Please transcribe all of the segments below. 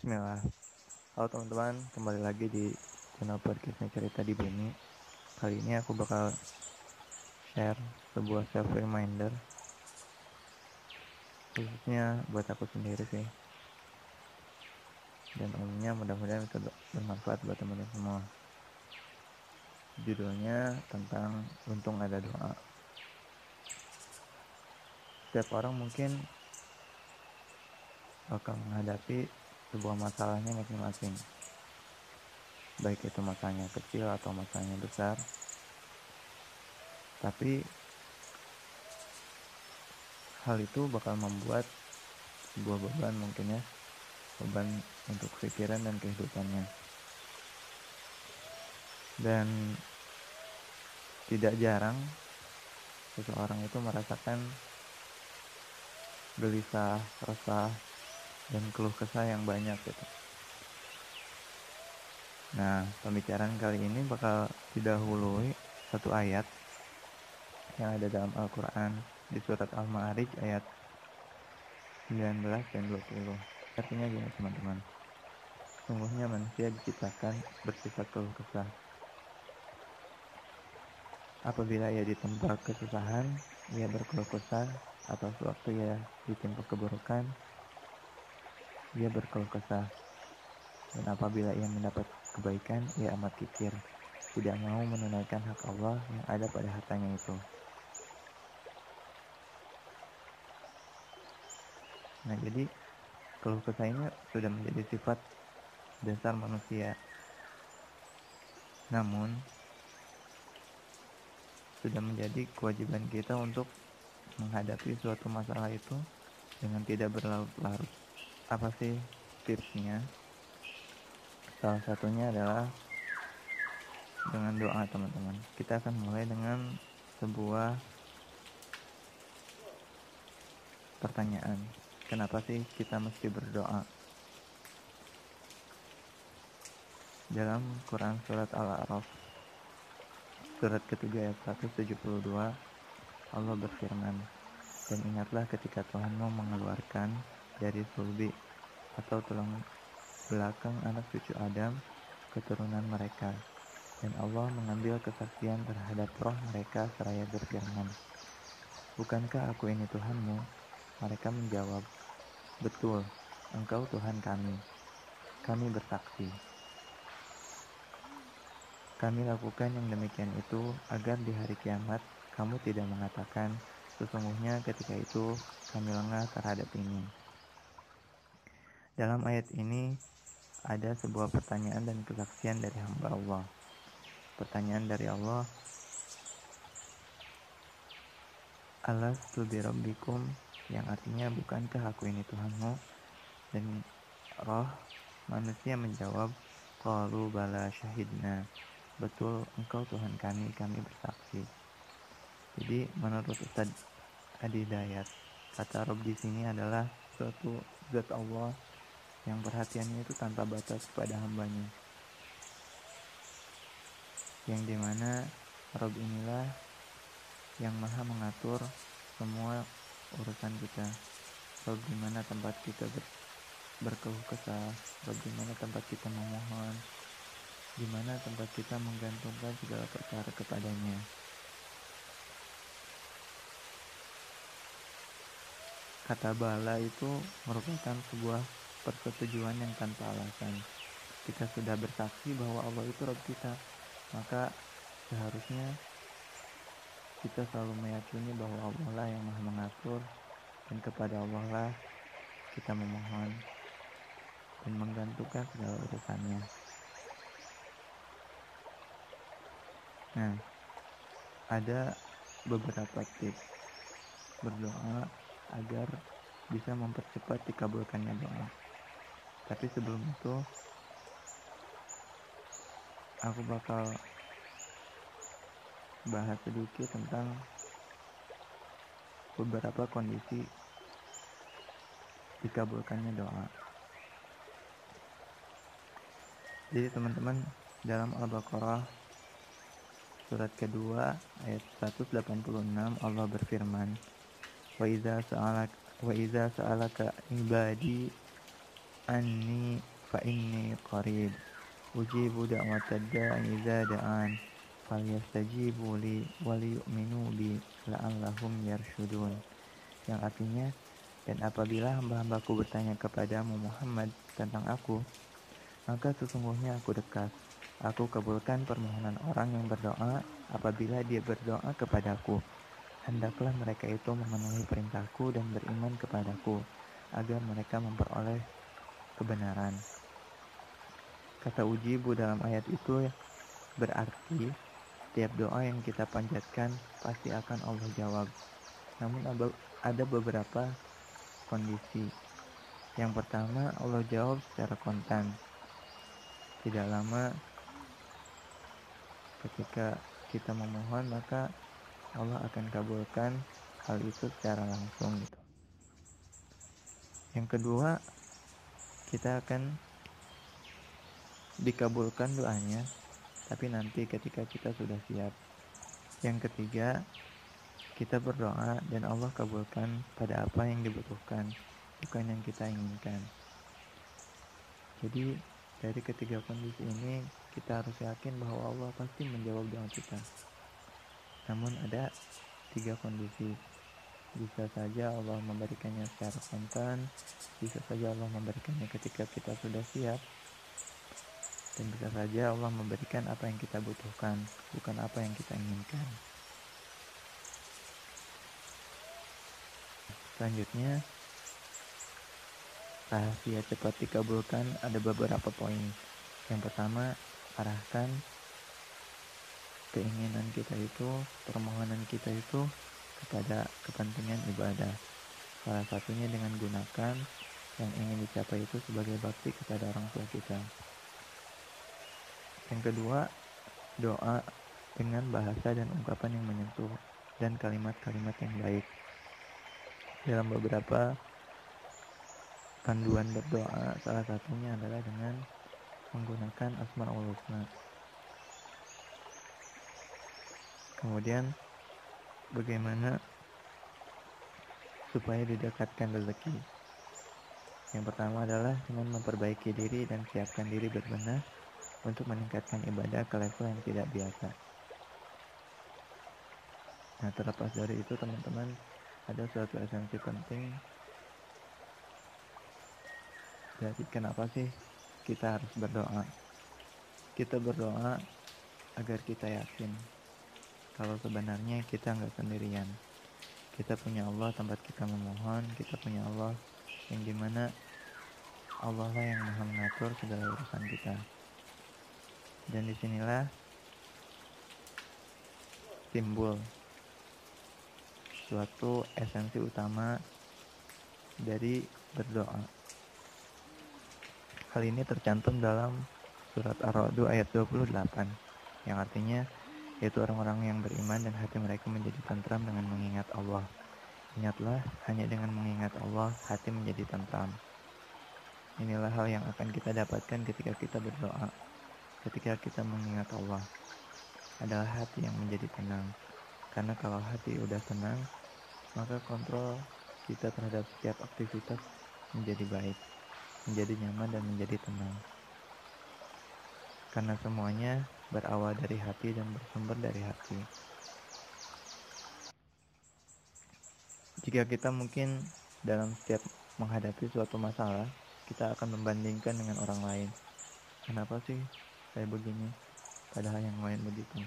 Bismillah. Halo teman-teman, kembali lagi di channel podcastnya Cerita di Bumi. Kali ini aku bakal share sebuah self reminder Khususnya buat aku sendiri sih. Dan umumnya mudah-mudahan itu bermanfaat buat teman-teman semua. Judulnya tentang untung ada doa. Setiap orang mungkin bakal menghadapi sebuah masalahnya masing-masing. Baik itu masalahnya kecil atau masalahnya besar. Tapi hal itu bakal membuat sebuah beban mungkin ya. Beban untuk pikiran dan kehidupannya. Dan tidak jarang seseorang itu merasakan gelisah, resah, dan keluh kesah yang banyak gitu. Nah, pembicaraan kali ini bakal didahului satu ayat yang ada dalam Al-Quran di surat Al-Ma'arij ayat 19 dan 20. Artinya gini teman-teman. Sungguhnya manusia diciptakan bersifat keluh kesah. Apabila ia ditempa kesusahan, ia berkeluh kesah, atau sewaktu ia ditimpa keburukan, ia berkeluh kesah. Dan apabila ia mendapat kebaikan, ia amat kikir, tidak mau menunaikan hak Allah yang ada pada hartanya itu. Nah, jadi keluh kesah ini sudah menjadi sifat dasar manusia. Namun, sudah menjadi kewajiban kita untuk menghadapi suatu masalah itu dengan tidak berlarut-larut apa sih tipsnya? Salah satunya adalah dengan doa teman-teman. Kita akan mulai dengan sebuah pertanyaan. Kenapa sih kita mesti berdoa? Dalam Quran surat Al-A'raf surat ketiga ayat 172 Allah berfirman dan ingatlah ketika Tuhanmu mengeluarkan dari sulbi atau tulang belakang anak cucu Adam keturunan mereka dan Allah mengambil kesaksian terhadap roh mereka seraya berfirman Bukankah aku ini Tuhanmu? Mereka menjawab Betul, engkau Tuhan kami Kami bersaksi Kami lakukan yang demikian itu agar di hari kiamat kamu tidak mengatakan sesungguhnya ketika itu kami lengah terhadap ini. Dalam ayat ini ada sebuah pertanyaan dan kesaksian dari hamba Allah. Pertanyaan dari Allah, Alas rabbikum yang artinya bukankah aku ini Tuhanmu? Dan roh manusia menjawab, Qalu bala syahidna. Betul, engkau Tuhan kami, kami bersaksi. Jadi menurut Ustaz Adi Dayat, kata Rob di sini adalah suatu zat Allah yang perhatiannya itu tanpa batas kepada hambanya. Yang di mana Rob inilah yang maha mengatur semua urusan kita. Rob di mana tempat kita ber, berkeluh kesah Rob di mana tempat kita memohon di mana tempat kita menggantungkan segala perkara kepadanya. Kata bala itu merupakan sebuah persetujuan yang tanpa alasan. Kita sudah bersaksi bahwa Allah itu Rabb kita, maka seharusnya kita selalu meyakini bahwa Allah lah yang maha mengatur dan kepada Allah lah kita memohon dan menggantungkan segala urusannya. Nah, ada beberapa tips berdoa agar bisa mempercepat dikabulkannya doa tapi sebelum itu aku bakal bahas sedikit tentang beberapa kondisi dikabulkannya doa. Jadi teman-teman dalam Al-Baqarah surat kedua ayat 186 Allah berfirman wa idza sa'alaka wa ibadi anni fa inni qarib. Ujibu da'watad da'i idza da'an falyastajibu li wal yu'minu bi la'allahum yarshudun. Yang artinya dan apabila hamba-hambaku bertanya kepadamu Muhammad tentang aku maka sesungguhnya aku dekat. Aku kabulkan permohonan orang yang berdoa apabila dia berdoa kepadaku. Hendaklah mereka itu memenuhi perintahku dan beriman kepadaku agar mereka memperoleh kebenaran. Kata ujibu dalam ayat itu berarti setiap doa yang kita panjatkan pasti akan Allah jawab. Namun ada beberapa kondisi. Yang pertama Allah jawab secara kontan. Tidak lama ketika kita memohon maka Allah akan kabulkan hal itu secara langsung gitu. Yang kedua, kita akan dikabulkan doanya, tapi nanti ketika kita sudah siap. Yang ketiga, kita berdoa dan Allah kabulkan pada apa yang dibutuhkan, bukan yang kita inginkan. Jadi, dari ketiga kondisi ini, kita harus yakin bahwa Allah pasti menjawab doa kita. Namun ada tiga kondisi bisa saja Allah memberikannya secara spontan, bisa saja Allah memberikannya ketika kita sudah siap, dan bisa saja Allah memberikan apa yang kita butuhkan, bukan apa yang kita inginkan. Selanjutnya, rahasia cepat dikabulkan ada beberapa poin. Yang pertama, arahkan keinginan kita itu, permohonan kita itu kepada kepentingan ibadah. Salah satunya dengan gunakan yang ingin dicapai itu sebagai bakti kepada orang tua kita. Yang kedua, doa dengan bahasa dan ungkapan yang menyentuh dan kalimat-kalimat yang baik. Dalam beberapa panduan berdoa, salah satunya adalah dengan menggunakan Asmaul Husna. Kemudian bagaimana supaya didekatkan rezeki. Yang pertama adalah dengan memperbaiki diri dan siapkan diri berbenah untuk meningkatkan ibadah ke level yang tidak biasa. Nah, terlepas dari itu, teman-teman, ada suatu esensi penting. Jadi, kenapa sih kita harus berdoa? Kita berdoa agar kita yakin kalau sebenarnya kita nggak sendirian. Kita punya Allah tempat kita memohon kita punya Allah yang di mana Allah lah yang maha mengatur segala urusan kita. Dan di sinilah timbul suatu esensi utama dari berdoa. Hal ini tercantum dalam surat Ar-Ra'd ayat 28 yang artinya yaitu orang-orang yang beriman dan hati mereka menjadi tentram dengan mengingat Allah. Ingatlah, hanya dengan mengingat Allah, hati menjadi tentram. Inilah hal yang akan kita dapatkan ketika kita berdoa. Ketika kita mengingat Allah, adalah hati yang menjadi tenang. Karena kalau hati udah tenang, maka kontrol kita terhadap setiap aktivitas menjadi baik, menjadi nyaman dan menjadi tenang. Karena semuanya berawal dari hati dan bersumber dari hati. Jika kita mungkin dalam setiap menghadapi suatu masalah, kita akan membandingkan dengan orang lain. Kenapa sih saya begini? Padahal yang lain begitu.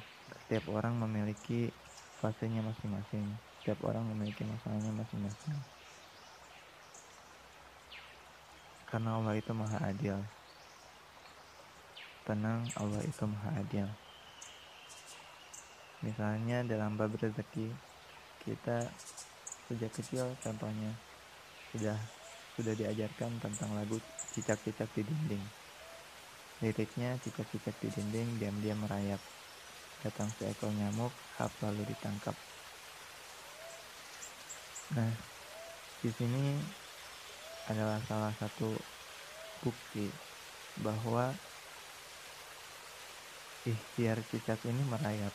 Setiap orang memiliki fasenya masing-masing. Setiap orang memiliki masalahnya masing-masing. Karena Allah itu maha adil. Tenang, Allah itu maha adil. Misalnya dalam bab rezeki, kita sejak kecil contohnya sudah sudah diajarkan tentang lagu cicak-cicak di dinding. Liriknya cicak-cicak di dinding diam-diam merayap. Datang seekor nyamuk, hap lalu ditangkap. Nah, di sini adalah salah satu bukti bahwa ikhtiar cicak ini merayap.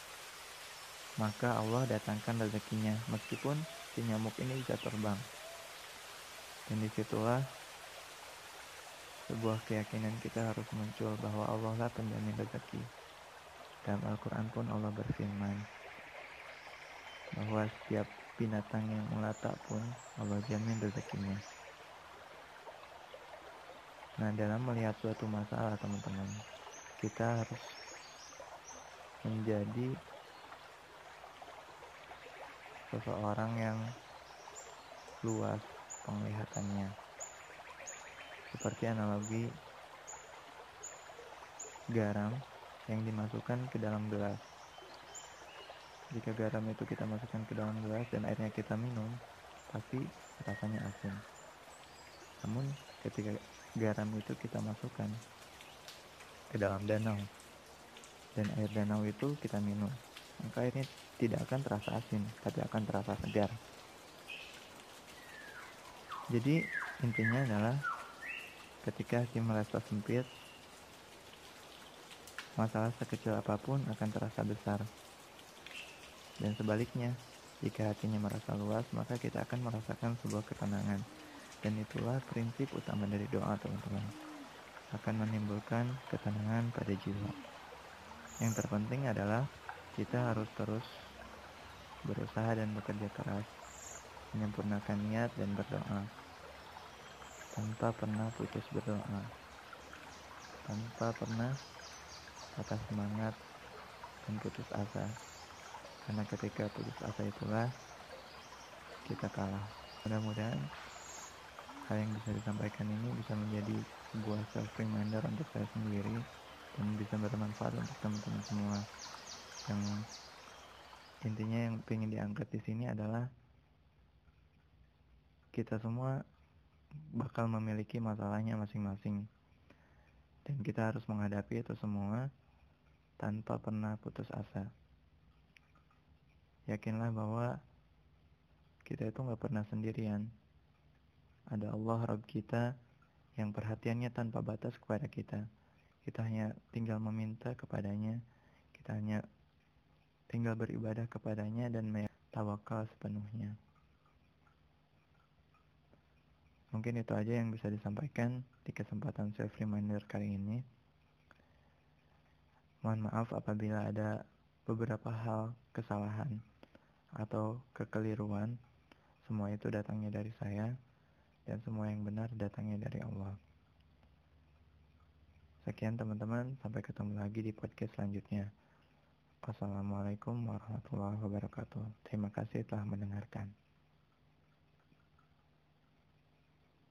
Maka Allah datangkan rezekinya meskipun si nyamuk ini bisa terbang. Dan di situlah sebuah keyakinan kita harus muncul bahwa Allah lah penjamin rezeki. Dalam Al-Quran pun Allah berfirman bahwa setiap binatang yang melata pun Allah jamin rezekinya. Nah dalam melihat suatu masalah teman-teman, kita harus menjadi seseorang yang luas penglihatannya. Seperti analogi garam yang dimasukkan ke dalam gelas. Jika garam itu kita masukkan ke dalam gelas dan airnya kita minum pasti rasanya asin. Namun ketika garam itu kita masukkan ke dalam danau dan air danau itu kita minum maka airnya tidak akan terasa asin tapi akan terasa segar jadi intinya adalah ketika hati merasa sempit, masalah sekecil apa pun akan terasa besar. Dan sebaliknya, jika hatinya merasa luas, maka kita akan merasakan sebuah ketenangan. Dan itulah prinsip utama dari doa, teman-teman. Akan menimbulkan ketenangan pada jiwa. Yang terpenting adalah kita harus terus berusaha dan bekerja keras, menyempurnakan niat dan berdoa tanpa pernah putus berdoa, tanpa pernah patah semangat dan putus asa. Karena ketika putus asa itulah kita kalah. Mudah-mudahan hal yang bisa disampaikan ini bisa menjadi sebuah self reminder untuk saya sendiri dan bisa bermanfaat untuk teman-teman semua. Yang intinya yang ingin diangkat di sini adalah kita semua bakal memiliki masalahnya masing-masing. Dan kita harus menghadapi itu semua tanpa pernah putus asa. Yakinlah bahwa kita itu nggak pernah sendirian. Ada Allah Rabb kita yang perhatiannya tanpa batas kepada kita. Kita hanya tinggal meminta kepadanya. Kita hanya tinggal beribadah kepadanya dan tawakal sepenuhnya. Mungkin itu aja yang bisa disampaikan di kesempatan self reminder kali ini. Mohon maaf apabila ada beberapa hal kesalahan atau kekeliruan. Semua itu datangnya dari saya dan semua yang benar datangnya dari Allah. Sekian teman-teman, sampai ketemu lagi di podcast selanjutnya. Wassalamualaikum warahmatullahi wabarakatuh. Terima kasih telah mendengarkan.